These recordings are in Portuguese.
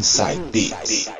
Inside Beats.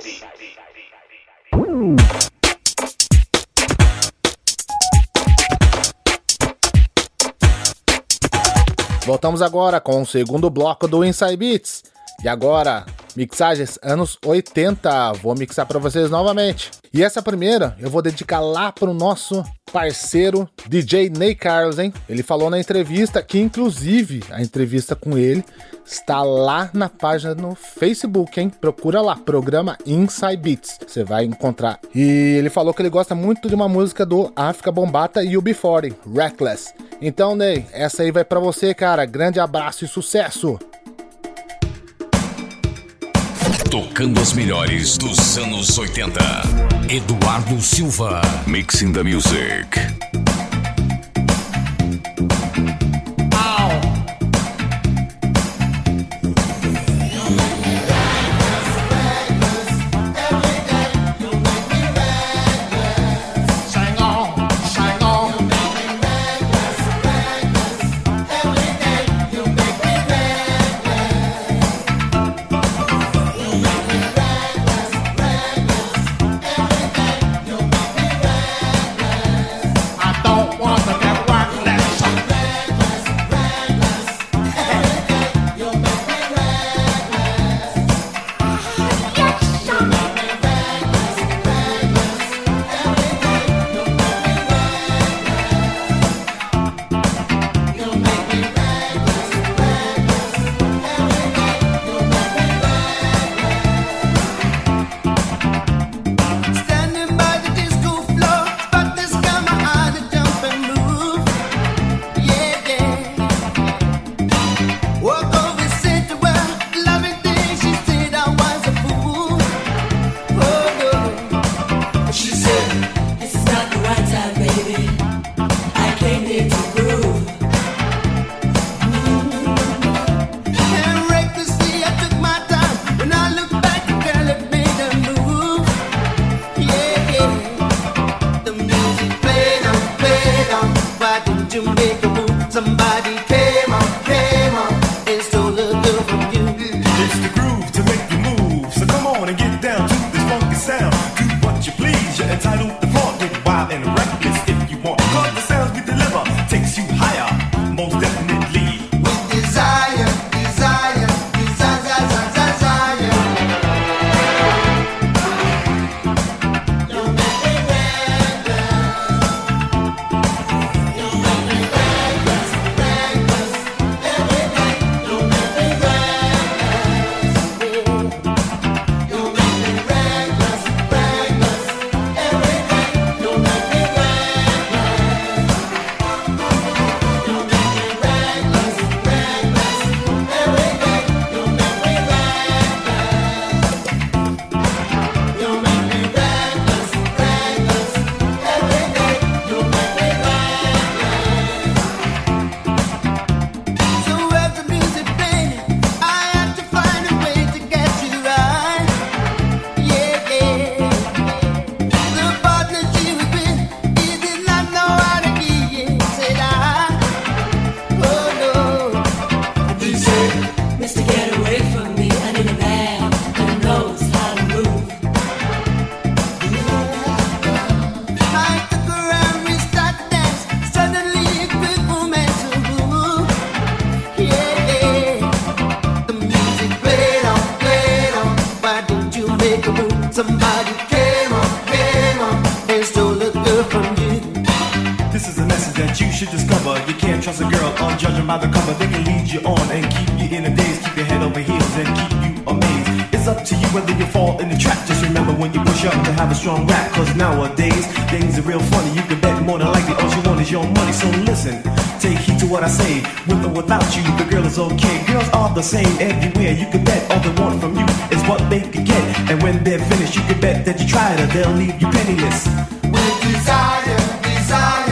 Voltamos agora com o segundo bloco do Inside Beats. E agora, mixagens anos 80. Vou mixar para vocês novamente. E essa primeira eu vou dedicar lá pro nosso parceiro DJ Ney Carlos, hein? Ele falou na entrevista que inclusive a entrevista com ele está lá na página no Facebook, hein? Procura lá, programa Inside Beats. Você vai encontrar. E ele falou que ele gosta muito de uma música do África Bombata e o Before, Reckless. Então, Ney, essa aí vai para você, cara. Grande abraço e sucesso. Tocando as melhores dos anos 80. Eduardo Silva. Mixing the music. from. This is a message that you should discover. You can't trust a girl on judging by the cover. They can lead you on and keep you in a daze, keep your head over heels and keep you amazed. It's up to you whether you fall in the trap. Just remember when you push up to have a strong rap. Cause nowadays, things are real funny. You can bet more than likely all you want is your money. So listen, take heed to what I say. With or without you, the girl is okay. Girls are the same everywhere. You can bet all they want from you is what they can get. And when they're finished, you can bet that you tried or they'll leave you penniless. With desire, desire,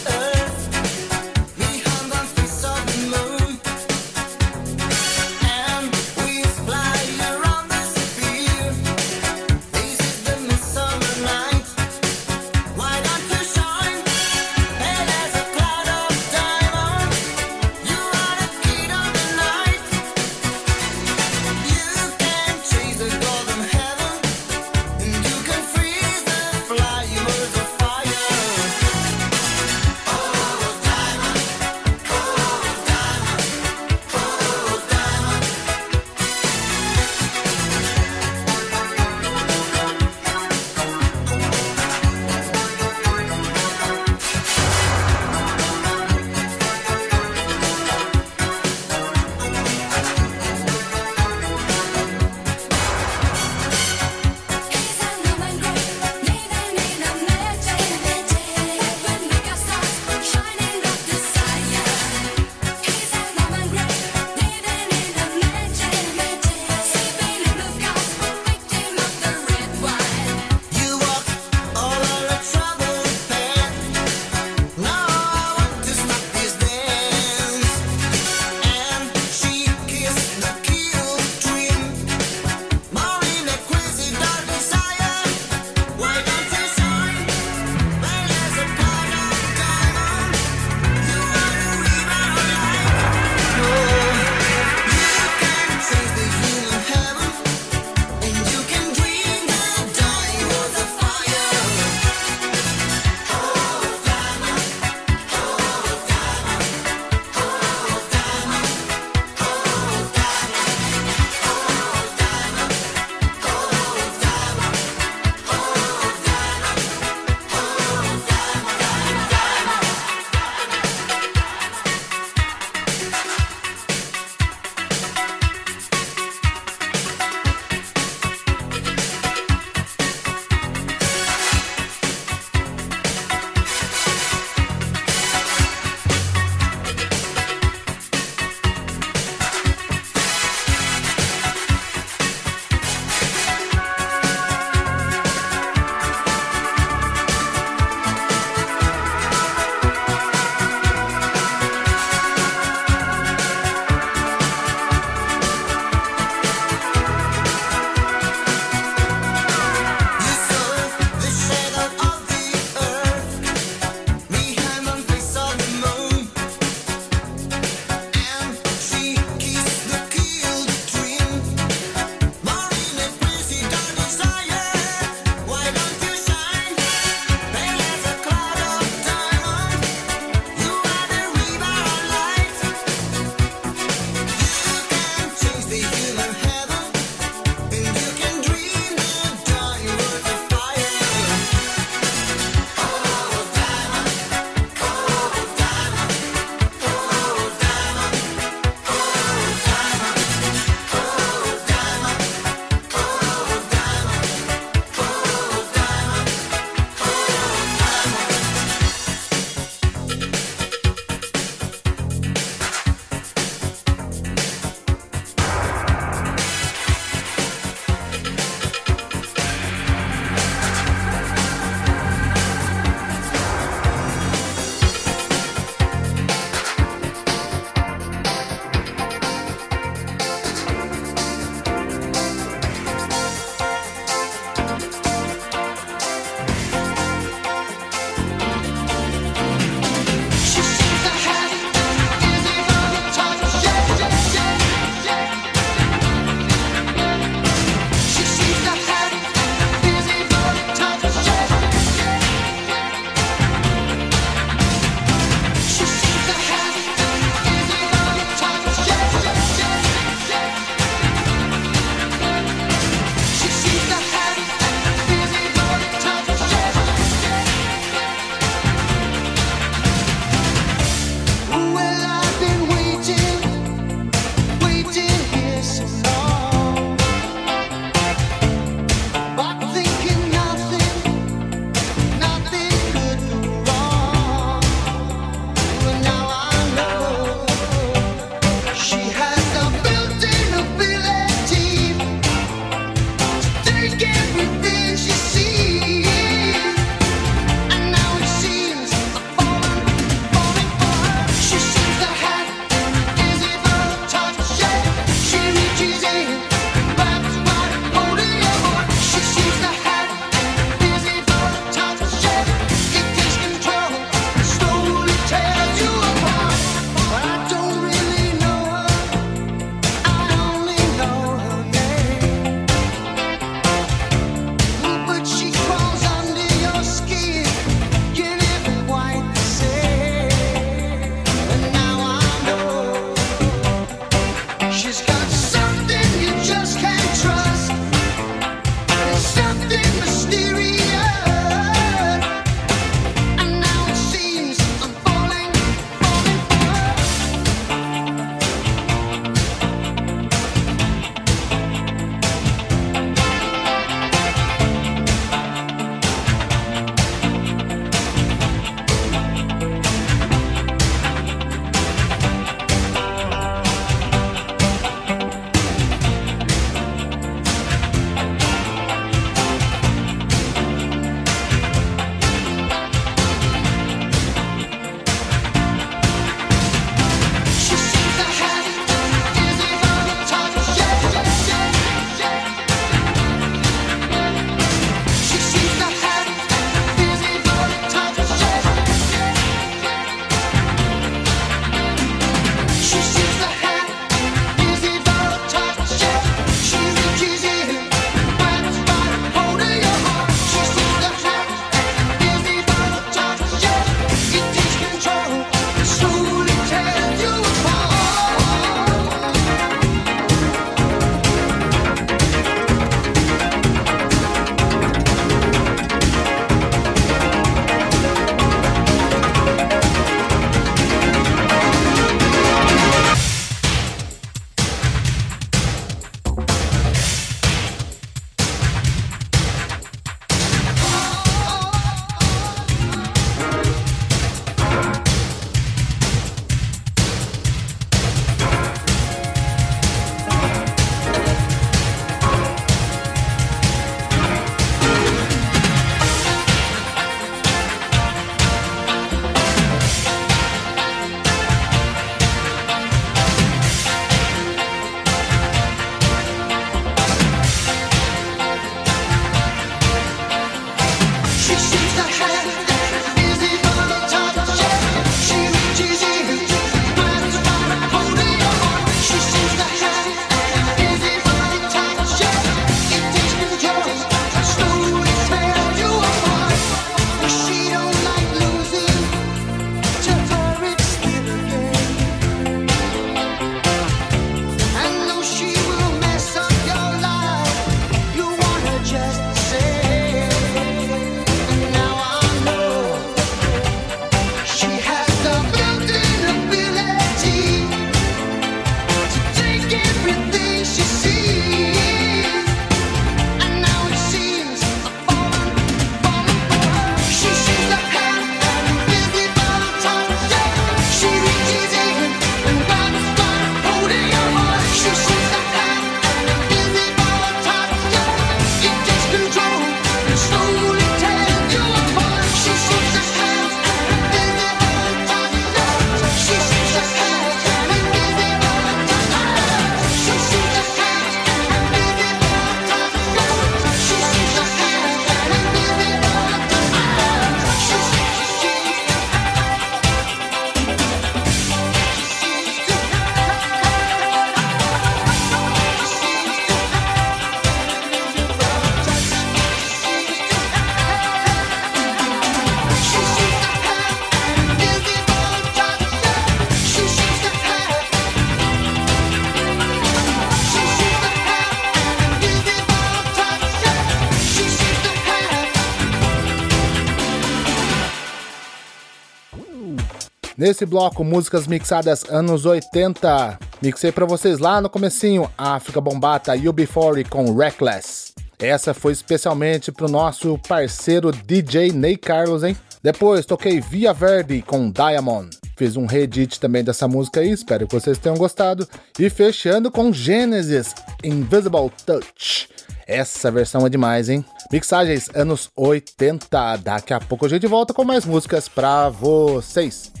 Nesse bloco, músicas mixadas anos 80. Mixei pra vocês lá no comecinho, África Bombata UB40 com Reckless. Essa foi especialmente pro nosso parceiro DJ Ney Carlos, hein? Depois toquei Via Verde com Diamond. Fiz um reedit também dessa música aí, espero que vocês tenham gostado. E fechando com Genesis, Invisible Touch. Essa versão é demais, hein? Mixagens anos 80. Daqui a pouco a gente volta com mais músicas pra vocês.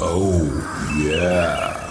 Oh, yeah.